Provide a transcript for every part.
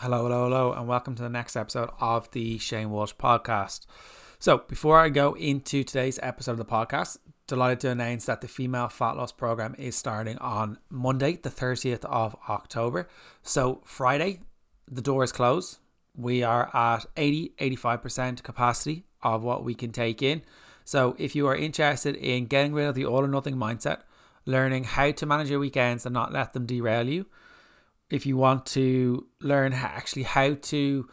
Hello, hello, hello, and welcome to the next episode of the Shane Walsh podcast. So, before I go into today's episode of the podcast, delighted to announce that the female fat loss program is starting on Monday, the 30th of October. So, Friday, the door is closed. We are at 80 85% capacity of what we can take in. So, if you are interested in getting rid of the all or nothing mindset, learning how to manage your weekends and not let them derail you, if you want to learn actually how to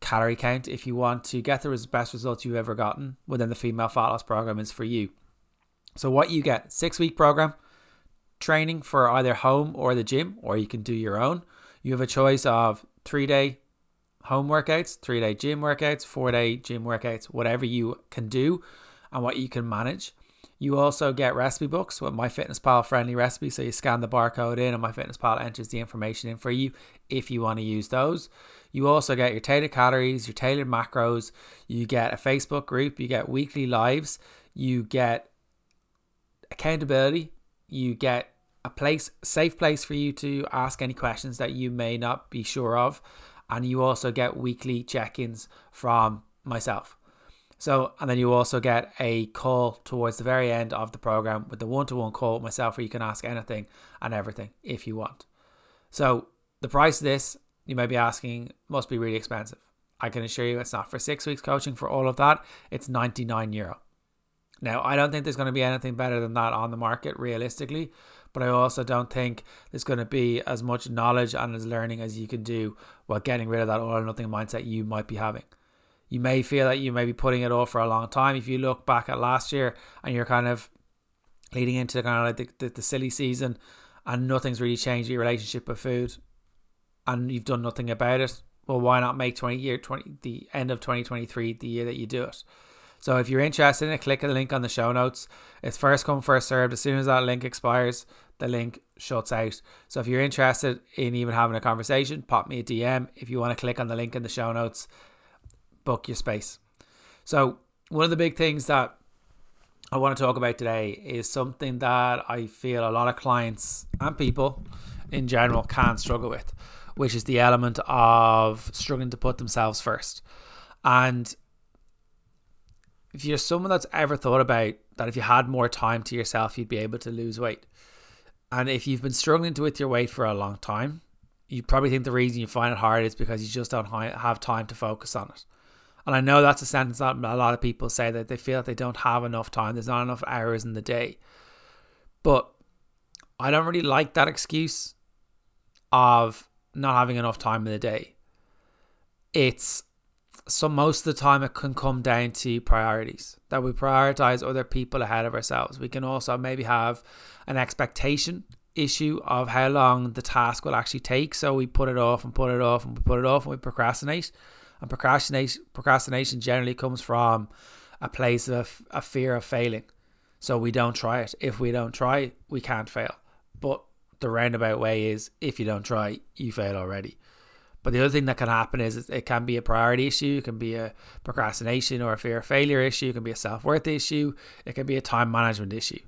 calorie count, if you want to get the best results you've ever gotten within the female fat loss program, is for you. So what you get six week program training for either home or the gym, or you can do your own. You have a choice of three day home workouts, three day gym workouts, four day gym workouts, whatever you can do and what you can manage. You also get recipe books with MyFitnessPal friendly recipes. So you scan the barcode in, and MyFitnessPal enters the information in for you if you want to use those. You also get your tailored calories, your tailored macros. You get a Facebook group. You get weekly lives. You get accountability. You get a place, safe place for you to ask any questions that you may not be sure of. And you also get weekly check ins from myself. So, and then you also get a call towards the very end of the program with the one to one call with myself where you can ask anything and everything if you want. So, the price of this, you may be asking, must be really expensive. I can assure you it's not. For six weeks coaching for all of that, it's 99 euro. Now, I don't think there's going to be anything better than that on the market realistically, but I also don't think there's going to be as much knowledge and as learning as you can do while getting rid of that all or nothing mindset you might be having you may feel that you may be putting it off for a long time. If you look back at last year and you're kind of leading into kind of like the, the, the silly season and nothing's really changed your relationship with food and you've done nothing about it, well, why not make 20 year 20 the end of 2023 the year that you do it? So if you're interested in it, click the link on the show notes. It's first come, first served. As soon as that link expires, the link shuts out. So if you're interested in even having a conversation, pop me a DM. If you want to click on the link in the show notes, book your space. So, one of the big things that I want to talk about today is something that I feel a lot of clients and people in general can struggle with, which is the element of struggling to put themselves first. And if you're someone that's ever thought about that if you had more time to yourself, you'd be able to lose weight. And if you've been struggling with your weight for a long time, you probably think the reason you find it hard is because you just don't have time to focus on it. And I know that's a sentence that a lot of people say that they feel that they don't have enough time, there's not enough hours in the day. But I don't really like that excuse of not having enough time in the day. It's so most of the time it can come down to priorities that we prioritize other people ahead of ourselves. We can also maybe have an expectation issue of how long the task will actually take. So we put it off and put it off and we put it off and we procrastinate. And procrastination procrastination generally comes from a place of a fear of failing. So we don't try it. If we don't try, we can't fail. But the roundabout way is if you don't try, you fail already. But the other thing that can happen is it can be a priority issue, it can be a procrastination or a fear of failure issue, it can be a self worth issue, it can be a time management issue.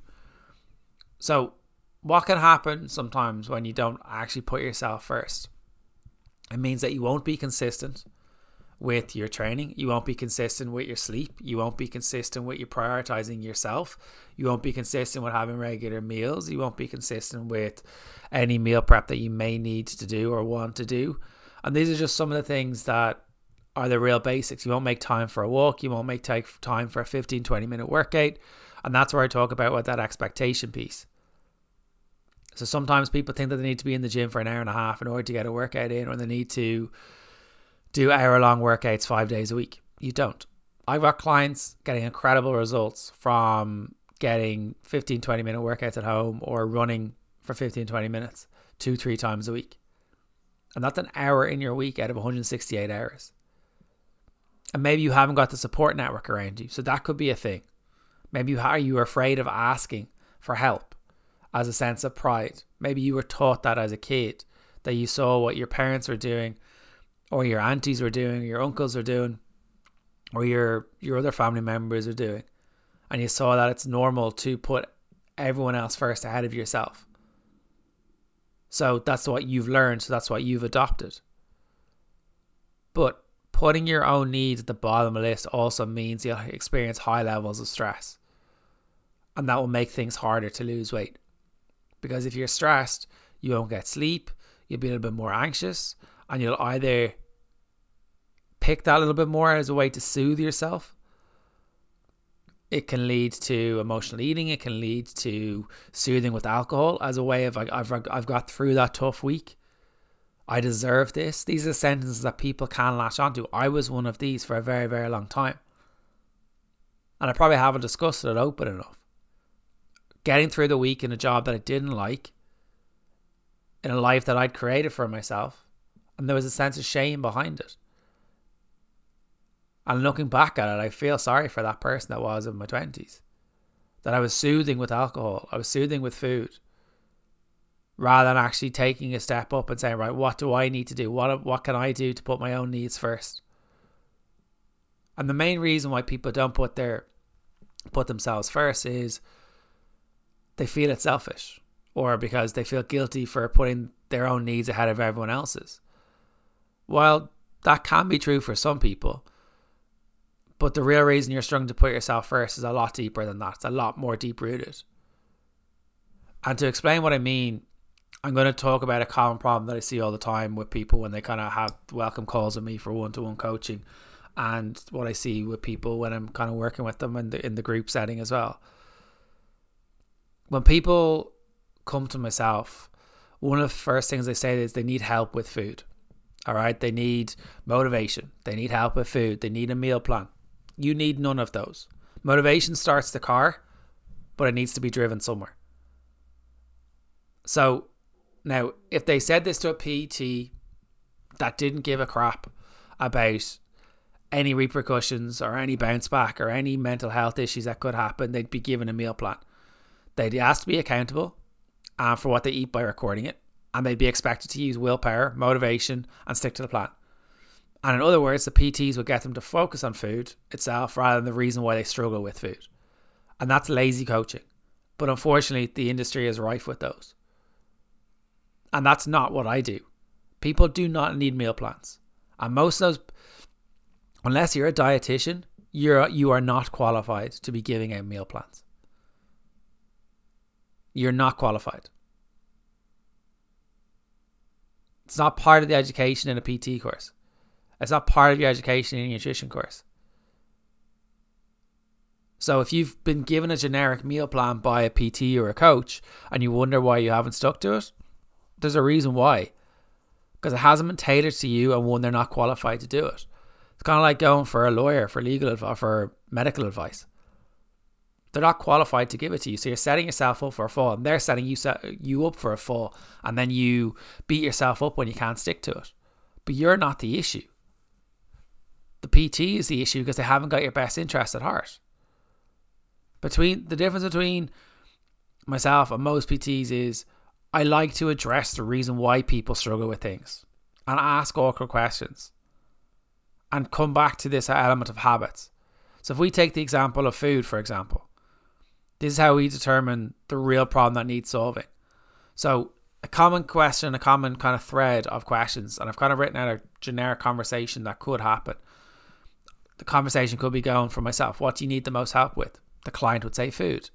So, what can happen sometimes when you don't actually put yourself first? It means that you won't be consistent with your training. You won't be consistent with your sleep. You won't be consistent with your prioritizing yourself. You won't be consistent with having regular meals. You won't be consistent with any meal prep that you may need to do or want to do. And these are just some of the things that are the real basics. You won't make time for a walk. You won't make time for a 15, 20 minute workout. And that's where I talk about what that expectation piece. So sometimes people think that they need to be in the gym for an hour and a half in order to get a workout in, or they need to do hour long workouts five days a week. You don't. I've got clients getting incredible results from getting 15, 20 minute workouts at home or running for 15, 20 minutes two, three times a week. And that's an hour in your week out of 168 hours. And maybe you haven't got the support network around you. So that could be a thing. Maybe you are you afraid of asking for help as a sense of pride. Maybe you were taught that as a kid, that you saw what your parents were doing or your aunties are doing, your uncles are doing, or your your other family members are doing, and you saw that it's normal to put everyone else first ahead of yourself. So that's what you've learned, so that's what you've adopted. But putting your own needs at the bottom of the list also means you'll experience high levels of stress. And that will make things harder to lose weight. Because if you're stressed, you won't get sleep, you'll be a little bit more anxious, and you'll either pick that a little bit more as a way to soothe yourself. It can lead to emotional eating. It can lead to soothing with alcohol as a way of like I've I've got through that tough week. I deserve this. These are sentences that people can latch onto. I was one of these for a very very long time, and I probably haven't discussed it open enough. Getting through the week in a job that I didn't like, in a life that I'd created for myself, and there was a sense of shame behind it. And looking back at it, I feel sorry for that person that was in my 20s. That I was soothing with alcohol, I was soothing with food, rather than actually taking a step up and saying, right, what do I need to do? What, what can I do to put my own needs first? And the main reason why people don't put their put themselves first is they feel it's selfish or because they feel guilty for putting their own needs ahead of everyone else's. While that can be true for some people, but the real reason you're struggling to put yourself first is a lot deeper than that. It's a lot more deep rooted. And to explain what I mean, I'm going to talk about a common problem that I see all the time with people when they kind of have welcome calls with me for one to one coaching, and what I see with people when I'm kind of working with them in the in the group setting as well. When people come to myself, one of the first things they say is they need help with food. All right, they need motivation, they need help with food, they need a meal plan. You need none of those. Motivation starts the car, but it needs to be driven somewhere. So now, if they said this to a PT that didn't give a crap about any repercussions or any bounce back or any mental health issues that could happen, they'd be given a meal plan. They'd asked to be accountable uh, for what they eat by recording it, and they'd be expected to use willpower, motivation, and stick to the plan. And in other words, the PTs would get them to focus on food itself rather than the reason why they struggle with food. And that's lazy coaching. But unfortunately, the industry is rife with those. And that's not what I do. People do not need meal plans. And most of those, unless you're a dietitian, you're, you are not qualified to be giving out meal plans. You're not qualified. It's not part of the education in a PT course. It's not part of your education in a nutrition course. So if you've been given a generic meal plan by a PT or a coach and you wonder why you haven't stuck to it, there's a reason why. Because it hasn't been tailored to you and one, they're not qualified to do it. It's kind of like going for a lawyer for legal advice, for medical advice. They're not qualified to give it to you. So you're setting yourself up for a fall and they're setting you, you up for a fall. And then you beat yourself up when you can't stick to it. But you're not the issue. The PT is the issue because they haven't got your best interest at heart. Between the difference between myself and most PTs is I like to address the reason why people struggle with things and ask awkward questions and come back to this element of habits. So if we take the example of food, for example, this is how we determine the real problem that needs solving. So a common question, a common kind of thread of questions, and I've kind of written out a generic conversation that could happen the conversation could be going for myself. What do you need the most help with? The client would say food.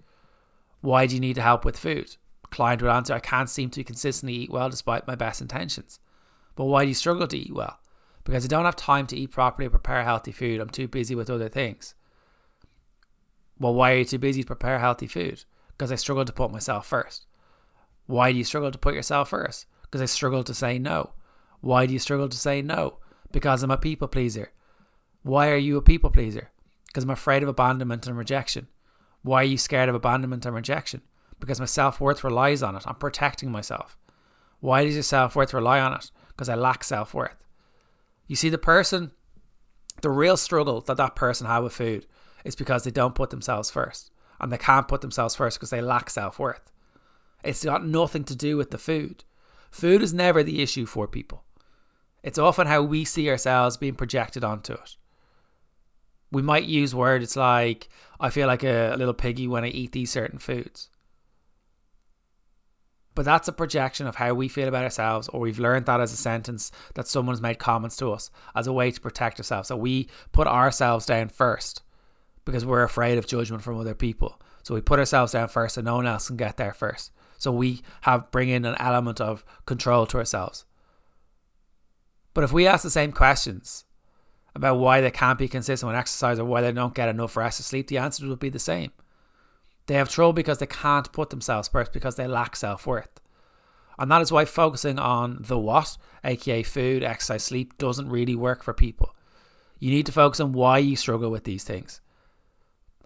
Why do you need help with food? The client would answer, I can't seem to consistently eat well despite my best intentions. But why do you struggle to eat well? Because I don't have time to eat properly or prepare healthy food. I'm too busy with other things. Well, why are you too busy to prepare healthy food? Because I struggle to put myself first. Why do you struggle to put yourself first? Because I struggle to say no. Why do you struggle to say no? Because I'm a people pleaser. Why are you a people pleaser? Because I'm afraid of abandonment and rejection. Why are you scared of abandonment and rejection? Because my self worth relies on it. I'm protecting myself. Why does your self worth rely on it? Because I lack self worth. You see, the person, the real struggle that that person had with food is because they don't put themselves first. And they can't put themselves first because they lack self worth. It's got nothing to do with the food. Food is never the issue for people. It's often how we see ourselves being projected onto it we might use words like I feel like a, a little piggy when I eat these certain foods. But that's a projection of how we feel about ourselves, or we've learned that as a sentence that someone's made comments to us as a way to protect ourselves. So we put ourselves down first because we're afraid of judgment from other people. So we put ourselves down first and no one else can get there first. So we have bring in an element of control to ourselves. But if we ask the same questions about why they can't be consistent with exercise or why they don't get enough rest or sleep, the answers would be the same. They have trouble because they can't put themselves first because they lack self worth. And that is why focusing on the what, aka food, exercise, sleep, doesn't really work for people. You need to focus on why you struggle with these things.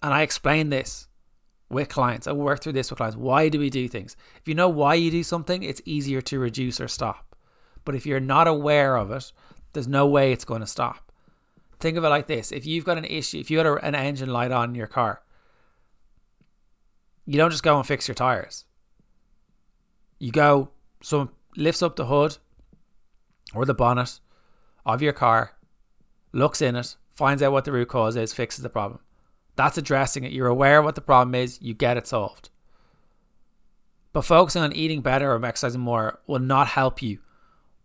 And I explain this with clients. I work through this with clients. Why do we do things? If you know why you do something, it's easier to reduce or stop. But if you're not aware of it, there's no way it's going to stop. Think of it like this if you've got an issue, if you had a, an engine light on in your car, you don't just go and fix your tires. You go, someone lifts up the hood or the bonnet of your car, looks in it, finds out what the root cause is, fixes the problem. That's addressing it. You're aware of what the problem is, you get it solved. But focusing on eating better or exercising more will not help you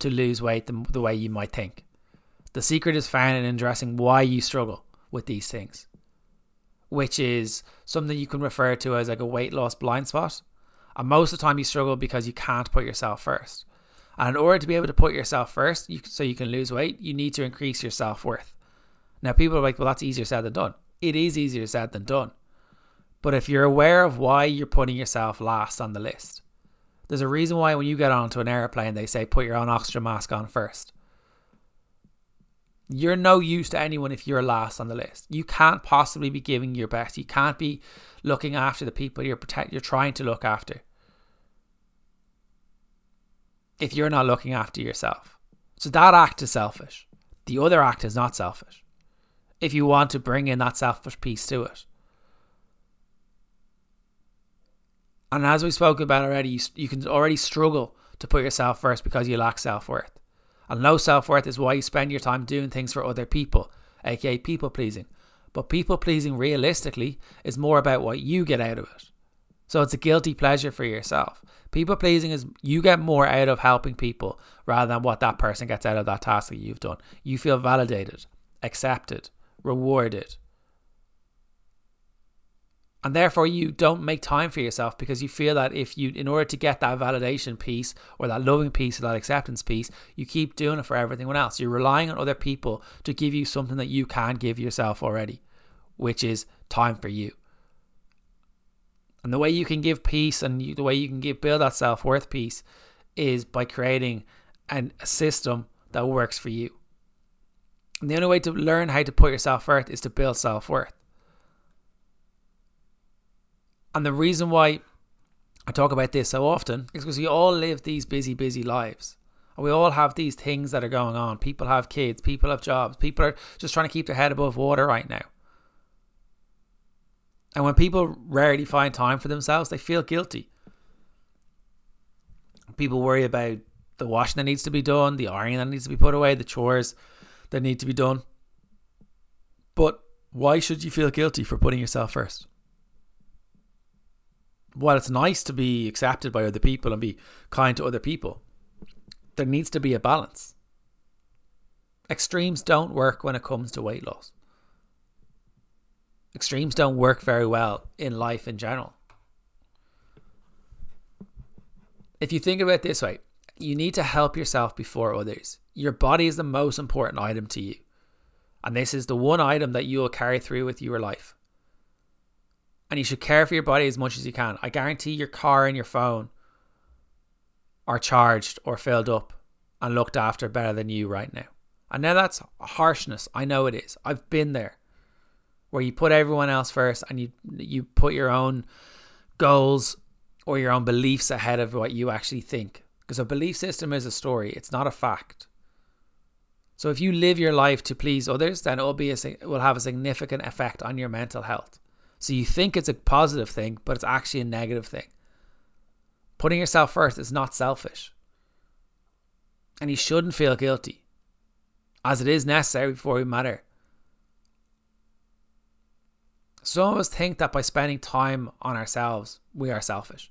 to lose weight the, the way you might think. The secret is found in addressing why you struggle with these things which is something you can refer to as like a weight loss blind spot. And most of the time, you struggle because you can't put yourself first. And in order to be able to put yourself first, you, so you can lose weight, you need to increase your self worth. Now, people are like, well, that's easier said than done. It is easier said than done. But if you're aware of why you're putting yourself last on the list, there's a reason why when you get onto an airplane, they say put your own oxygen mask on first. You're no use to anyone if you're last on the list. You can't possibly be giving your best. You can't be looking after the people you're protect you're trying to look after. If you're not looking after yourself. So that act is selfish. The other act is not selfish. If you want to bring in that selfish piece to it. And as we spoke about already, you, you can already struggle to put yourself first because you lack self worth. And low self worth is why you spend your time doing things for other people, aka people pleasing. But people pleasing realistically is more about what you get out of it. So it's a guilty pleasure for yourself. People pleasing is you get more out of helping people rather than what that person gets out of that task that you've done. You feel validated, accepted, rewarded, and therefore you don't make time for yourself because you feel that if you in order to get that validation piece or that loving piece or that acceptance piece you keep doing it for everything else. You're relying on other people to give you something that you can give yourself already which is time for you. And the way you can give peace and you, the way you can give build that self-worth piece is by creating an, a system that works for you and the only way to learn how to put yourself first is to build self-worth and the reason why I talk about this so often is because we all live these busy, busy lives. And we all have these things that are going on. People have kids, people have jobs, people are just trying to keep their head above water right now. And when people rarely find time for themselves, they feel guilty. People worry about the washing that needs to be done, the ironing that needs to be put away, the chores that need to be done. But why should you feel guilty for putting yourself first? while it's nice to be accepted by other people and be kind to other people, there needs to be a balance. Extremes don't work when it comes to weight loss. Extremes don't work very well in life in general. If you think about it this way, you need to help yourself before others. Your body is the most important item to you. And this is the one item that you will carry through with your life and you should care for your body as much as you can. I guarantee your car and your phone are charged or filled up and looked after better than you right now. And now that's harshness. I know it is. I've been there where you put everyone else first and you you put your own goals or your own beliefs ahead of what you actually think. Because a belief system is a story, it's not a fact. So if you live your life to please others, then it will be a, it will have a significant effect on your mental health. So you think it's a positive thing, but it's actually a negative thing. Putting yourself first is not selfish. And you shouldn't feel guilty, as it is necessary before we matter. Some of us think that by spending time on ourselves, we are selfish.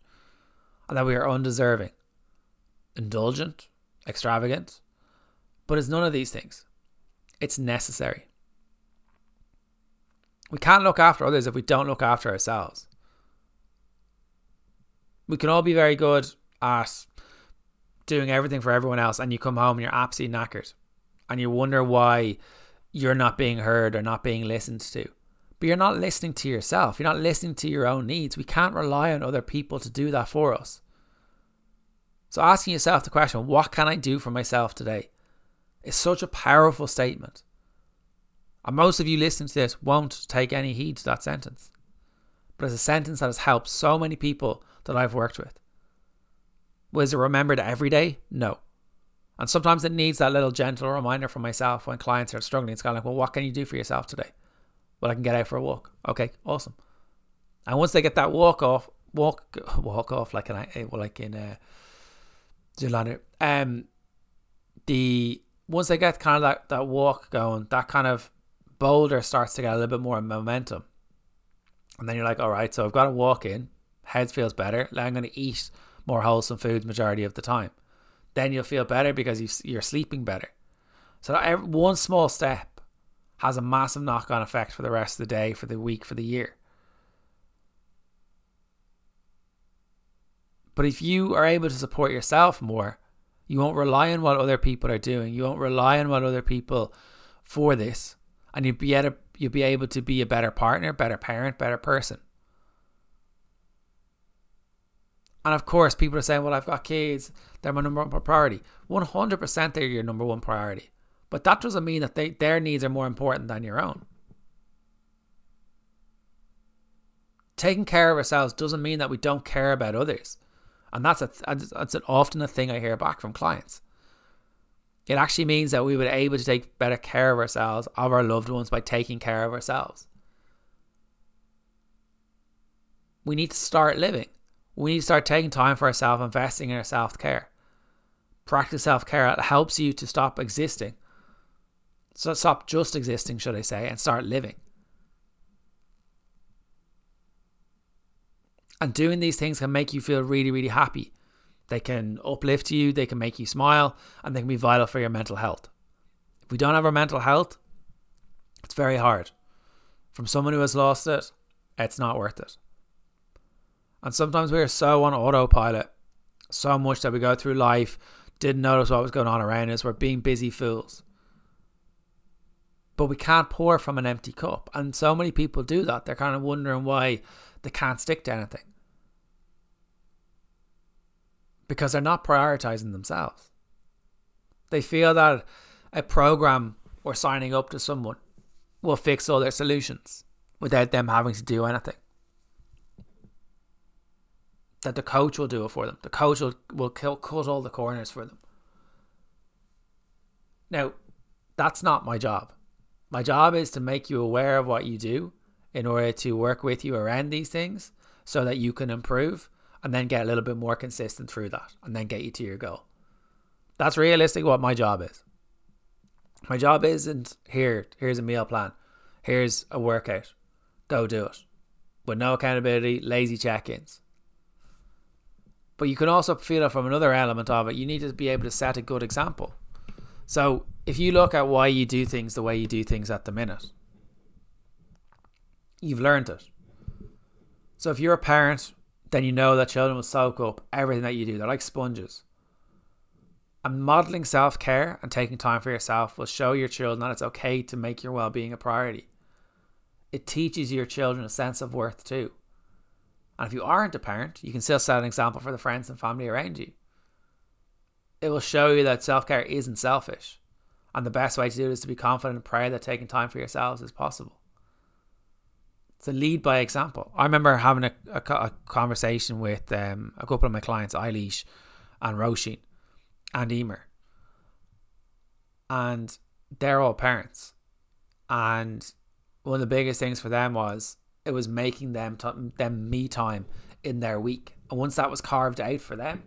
and that we are undeserving, indulgent, extravagant. But it's none of these things. It's necessary. We can't look after others if we don't look after ourselves. We can all be very good at doing everything for everyone else, and you come home and you're absolutely knackered, and you wonder why you're not being heard or not being listened to. But you're not listening to yourself. You're not listening to your own needs. We can't rely on other people to do that for us. So asking yourself the question, what can I do for myself today? is such a powerful statement. And most of you listening to this won't take any heed to that sentence. But it's a sentence that has helped so many people that I've worked with. Was it remembered every day? No. And sometimes it needs that little gentle reminder from myself when clients are struggling. It's kind of like, well, what can you do for yourself today? Well, I can get out for a walk. Okay, awesome. And once they get that walk off, walk walk off like in well, like in uh, Zoolander, um, the once they get kind of that that walk going, that kind of boulder starts to get a little bit more momentum. And then you're like, all right, so I've got to walk in, head feels better. I'm going to eat more wholesome foods majority of the time. Then you'll feel better because you, are sleeping better. So every, one small step has a massive knock-on effect for the rest of the day, for the week, for the year. But if you are able to support yourself more, you won't rely on what other people are doing. You won't rely on what other people for this and you'll be to, you'll be able to be a better partner, better parent, better person. And of course, people are saying, "Well, I've got kids; they're my number one priority." One hundred percent, they're your number one priority, but that doesn't mean that they their needs are more important than your own. Taking care of ourselves doesn't mean that we don't care about others, and that's a that's often a thing I hear back from clients. It actually means that we were able to take better care of ourselves, of our loved ones, by taking care of ourselves. We need to start living. We need to start taking time for ourselves, investing in our self care. Practice self care. It helps you to stop existing. So stop just existing, should I say, and start living. And doing these things can make you feel really, really happy. They can uplift you, they can make you smile, and they can be vital for your mental health. If we don't have our mental health, it's very hard. From someone who has lost it, it's not worth it. And sometimes we are so on autopilot, so much that we go through life, didn't notice what was going on around us, we're being busy fools. But we can't pour from an empty cup. And so many people do that. They're kind of wondering why they can't stick to anything because they're not prioritizing themselves. They feel that a program or signing up to someone will fix all their solutions without them having to do anything. That the coach will do it for them. The coach will, will cut all the corners for them. Now, that's not my job. My job is to make you aware of what you do in order to work with you around these things so that you can improve and then get a little bit more consistent through that and then get you to your goal. That's realistic what my job is. My job isn't here, here's a meal plan, here's a workout, go do it. With no accountability, lazy check ins. But you can also feel it from another element of it. You need to be able to set a good example. So if you look at why you do things the way you do things at the minute, you've learned it. So if you're a parent then you know that children will soak up everything that you do. They're like sponges. And modeling self care and taking time for yourself will show your children that it's okay to make your well being a priority. It teaches your children a sense of worth too. And if you aren't a parent, you can still set an example for the friends and family around you. It will show you that self care isn't selfish. And the best way to do it is to be confident and proud that taking time for yourselves is possible. So lead by example. I remember having a, a, a conversation with um, a couple of my clients, Eilish and Roisin and Emer. And they're all parents. And one of the biggest things for them was it was making them t- them me time in their week. And once that was carved out for them,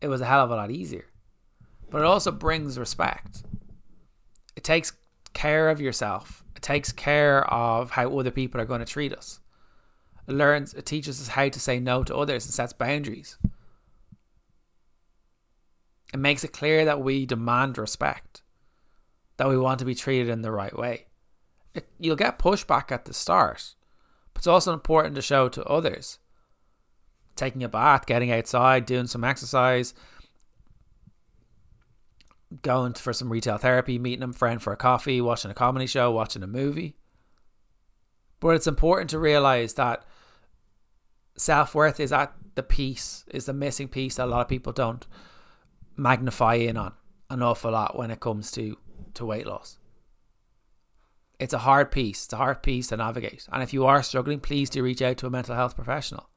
it was a hell of a lot easier. But it also brings respect. It takes care of yourself it takes care of how other people are going to treat us. It learns, it teaches us how to say no to others and sets boundaries. It makes it clear that we demand respect, that we want to be treated in the right way. It, you'll get pushback at the start, but it's also important to show to others. Taking a bath, getting outside, doing some exercise, going for some retail therapy, meeting a friend for a coffee, watching a comedy show, watching a movie. But it's important to realize that self worth is at the piece, is the missing piece that a lot of people don't magnify in on an awful lot when it comes to, to weight loss. It's a hard piece. It's a hard piece to navigate. And if you are struggling, please do reach out to a mental health professional.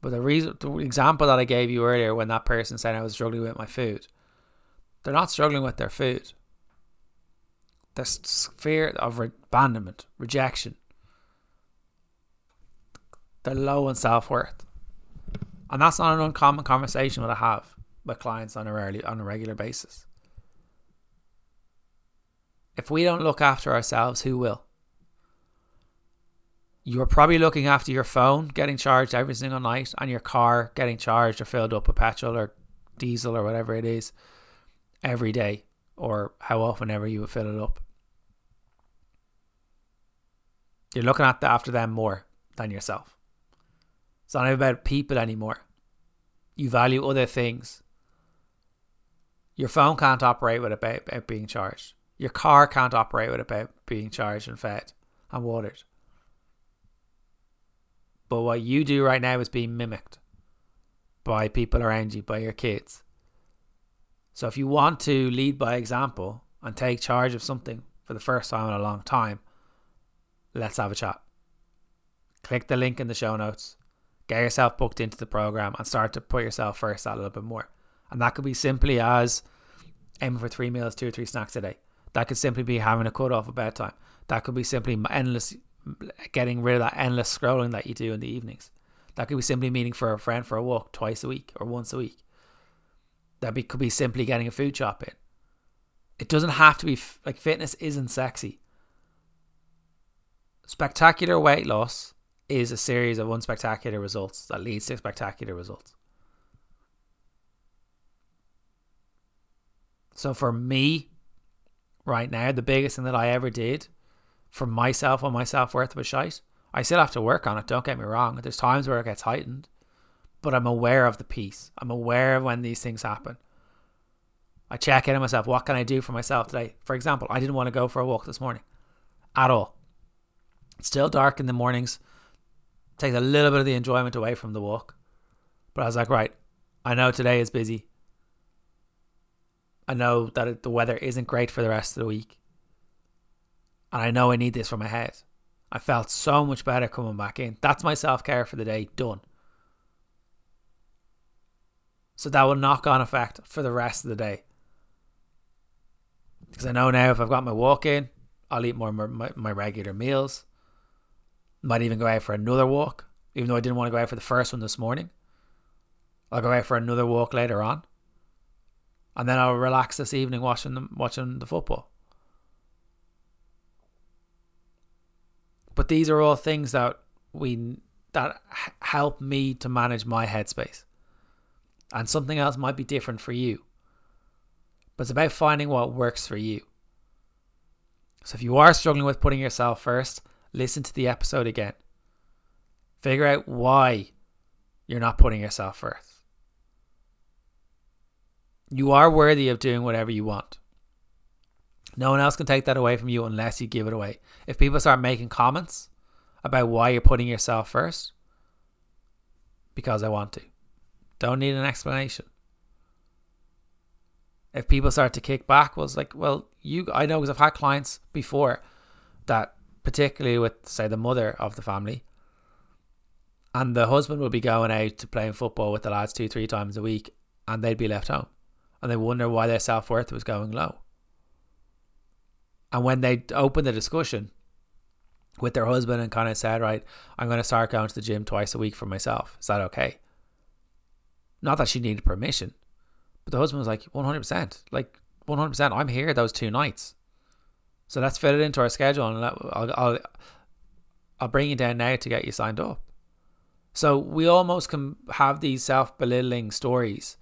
But the reason, the example that I gave you earlier, when that person said I was struggling with my food, they're not struggling with their food. There's fear of abandonment, rejection. They're low on self worth, and that's not an uncommon conversation that I have with clients on a rarely, on a regular basis. If we don't look after ourselves, who will? You're probably looking after your phone getting charged every single night and your car getting charged or filled up with petrol or diesel or whatever it is every day or how often ever you would fill it up. You're looking at the, after them more than yourself. It's not about people anymore. You value other things. Your phone can't operate without being charged. Your car can't operate without being charged and fed and watered. But what you do right now is being mimicked by people around you, by your kids. So if you want to lead by example and take charge of something for the first time in a long time, let's have a chat. Click the link in the show notes, get yourself booked into the program, and start to put yourself first a little bit more. And that could be simply as aiming for three meals, two or three snacks a day. That could simply be having a cut off at bedtime. That could be simply endless, getting rid of that endless scrolling that you do in the evenings. That could be simply meeting for a friend for a walk twice a week or once a week that be, could be simply getting a food shop in. It doesn't have to be like fitness isn't sexy. Spectacular weight loss is a series of unspectacular results that leads to spectacular results. So for me, right now, the biggest thing that I ever did for myself when my self worth was shite, I still have to work on it. Don't get me wrong. There's times where it gets heightened, but I'm aware of the piece. I'm aware of when these things happen. I check in on myself. What can I do for myself today? For example, I didn't want to go for a walk this morning at all. It's still dark in the mornings. Takes a little bit of the enjoyment away from the walk. But I was like, right, I know today is busy. I know that the weather isn't great for the rest of the week. And I know I need this for my head. I felt so much better coming back in. That's my self care for the day done. So that will knock on effect for the rest of the day. Because I know now if I've got my walk in, I'll eat more my, my regular meals. Might even go out for another walk, even though I didn't want to go out for the first one this morning. I'll go out for another walk later on. And then I'll relax this evening watching the, watching the football. But these are all things that we that help me to manage my headspace and something else might be different for you. But it's about finding what works for you. So if you are struggling with putting yourself first, listen to the episode again. Figure out why you're not putting yourself first. You are worthy of doing whatever you want. No one else can take that away from you unless you give it away. If people start making comments about why you're putting yourself first, because I want to. Don't need an explanation. If people start to kick back, well, it's like, well, you, I know because I've had clients before that, particularly with, say, the mother of the family, and the husband would be going out to playing football with the lads two, three times a week, and they'd be left home. And they wonder why their self worth was going low. And when they open the discussion with their husband and kind of said, right, I'm going to start going to the gym twice a week for myself, is that okay? Not that she needed permission, but the husband was like, 100%. Like, 100%. I'm here those two nights. So let's fit it into our schedule and I'll, I'll, I'll bring you down now to get you signed up. So we almost can have these self belittling stories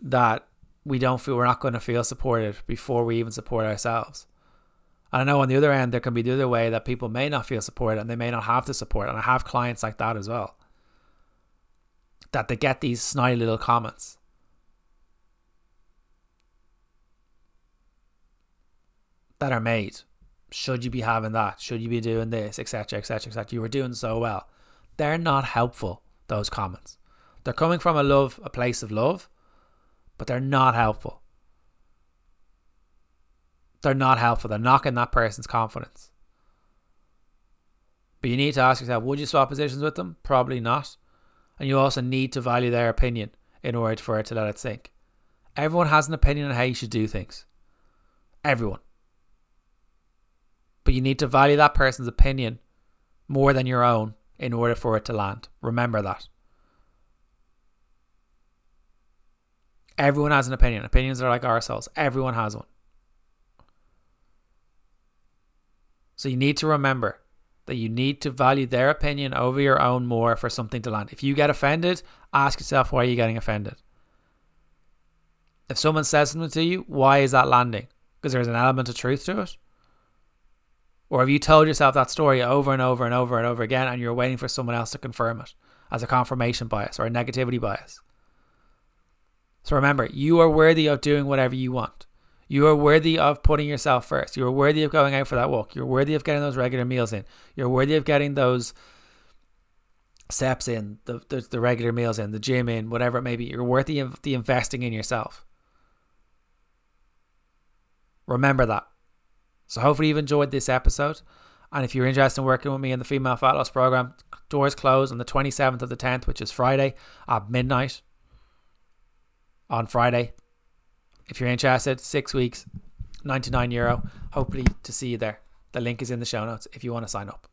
that we don't feel we're not going to feel supported before we even support ourselves. And I know on the other end, there can be the other way that people may not feel supported and they may not have the support. And I have clients like that as well. That they get these snide little comments. That are made. Should you be having that? Should you be doing this? Etc. Etc. Etc. You were doing so well. They're not helpful, those comments. They're coming from a love, a place of love, but they're not helpful they're not helpful. They're knocking that person's confidence. But you need to ask yourself would you swap positions with them? Probably not. And you also need to value their opinion in order for it to let it sink. Everyone has an opinion on how you should do things. Everyone. But you need to value that person's opinion more than your own in order for it to land. Remember that. Everyone has an opinion. Opinions are like ourselves. Everyone has one. So you need to remember that you need to value their opinion over your own more for something to land. If you get offended, ask yourself why are you getting offended? If someone says something to you, why is that landing? Because there's an element of truth to it? Or have you told yourself that story over and over and over and over again and you're waiting for someone else to confirm it as a confirmation bias or a negativity bias? So remember, you are worthy of doing whatever you want. You are worthy of putting yourself first. You are worthy of going out for that walk. You're worthy of getting those regular meals in. You're worthy of getting those steps in, the, the, the regular meals in, the gym in, whatever it may be. You're worthy of the investing in yourself. Remember that. So hopefully you've enjoyed this episode. And if you're interested in working with me in the female fat loss program, doors close on the 27th of the 10th, which is Friday at midnight on Friday. If you're interested, six weeks, 99 euro. Hopefully to see you there. The link is in the show notes if you want to sign up.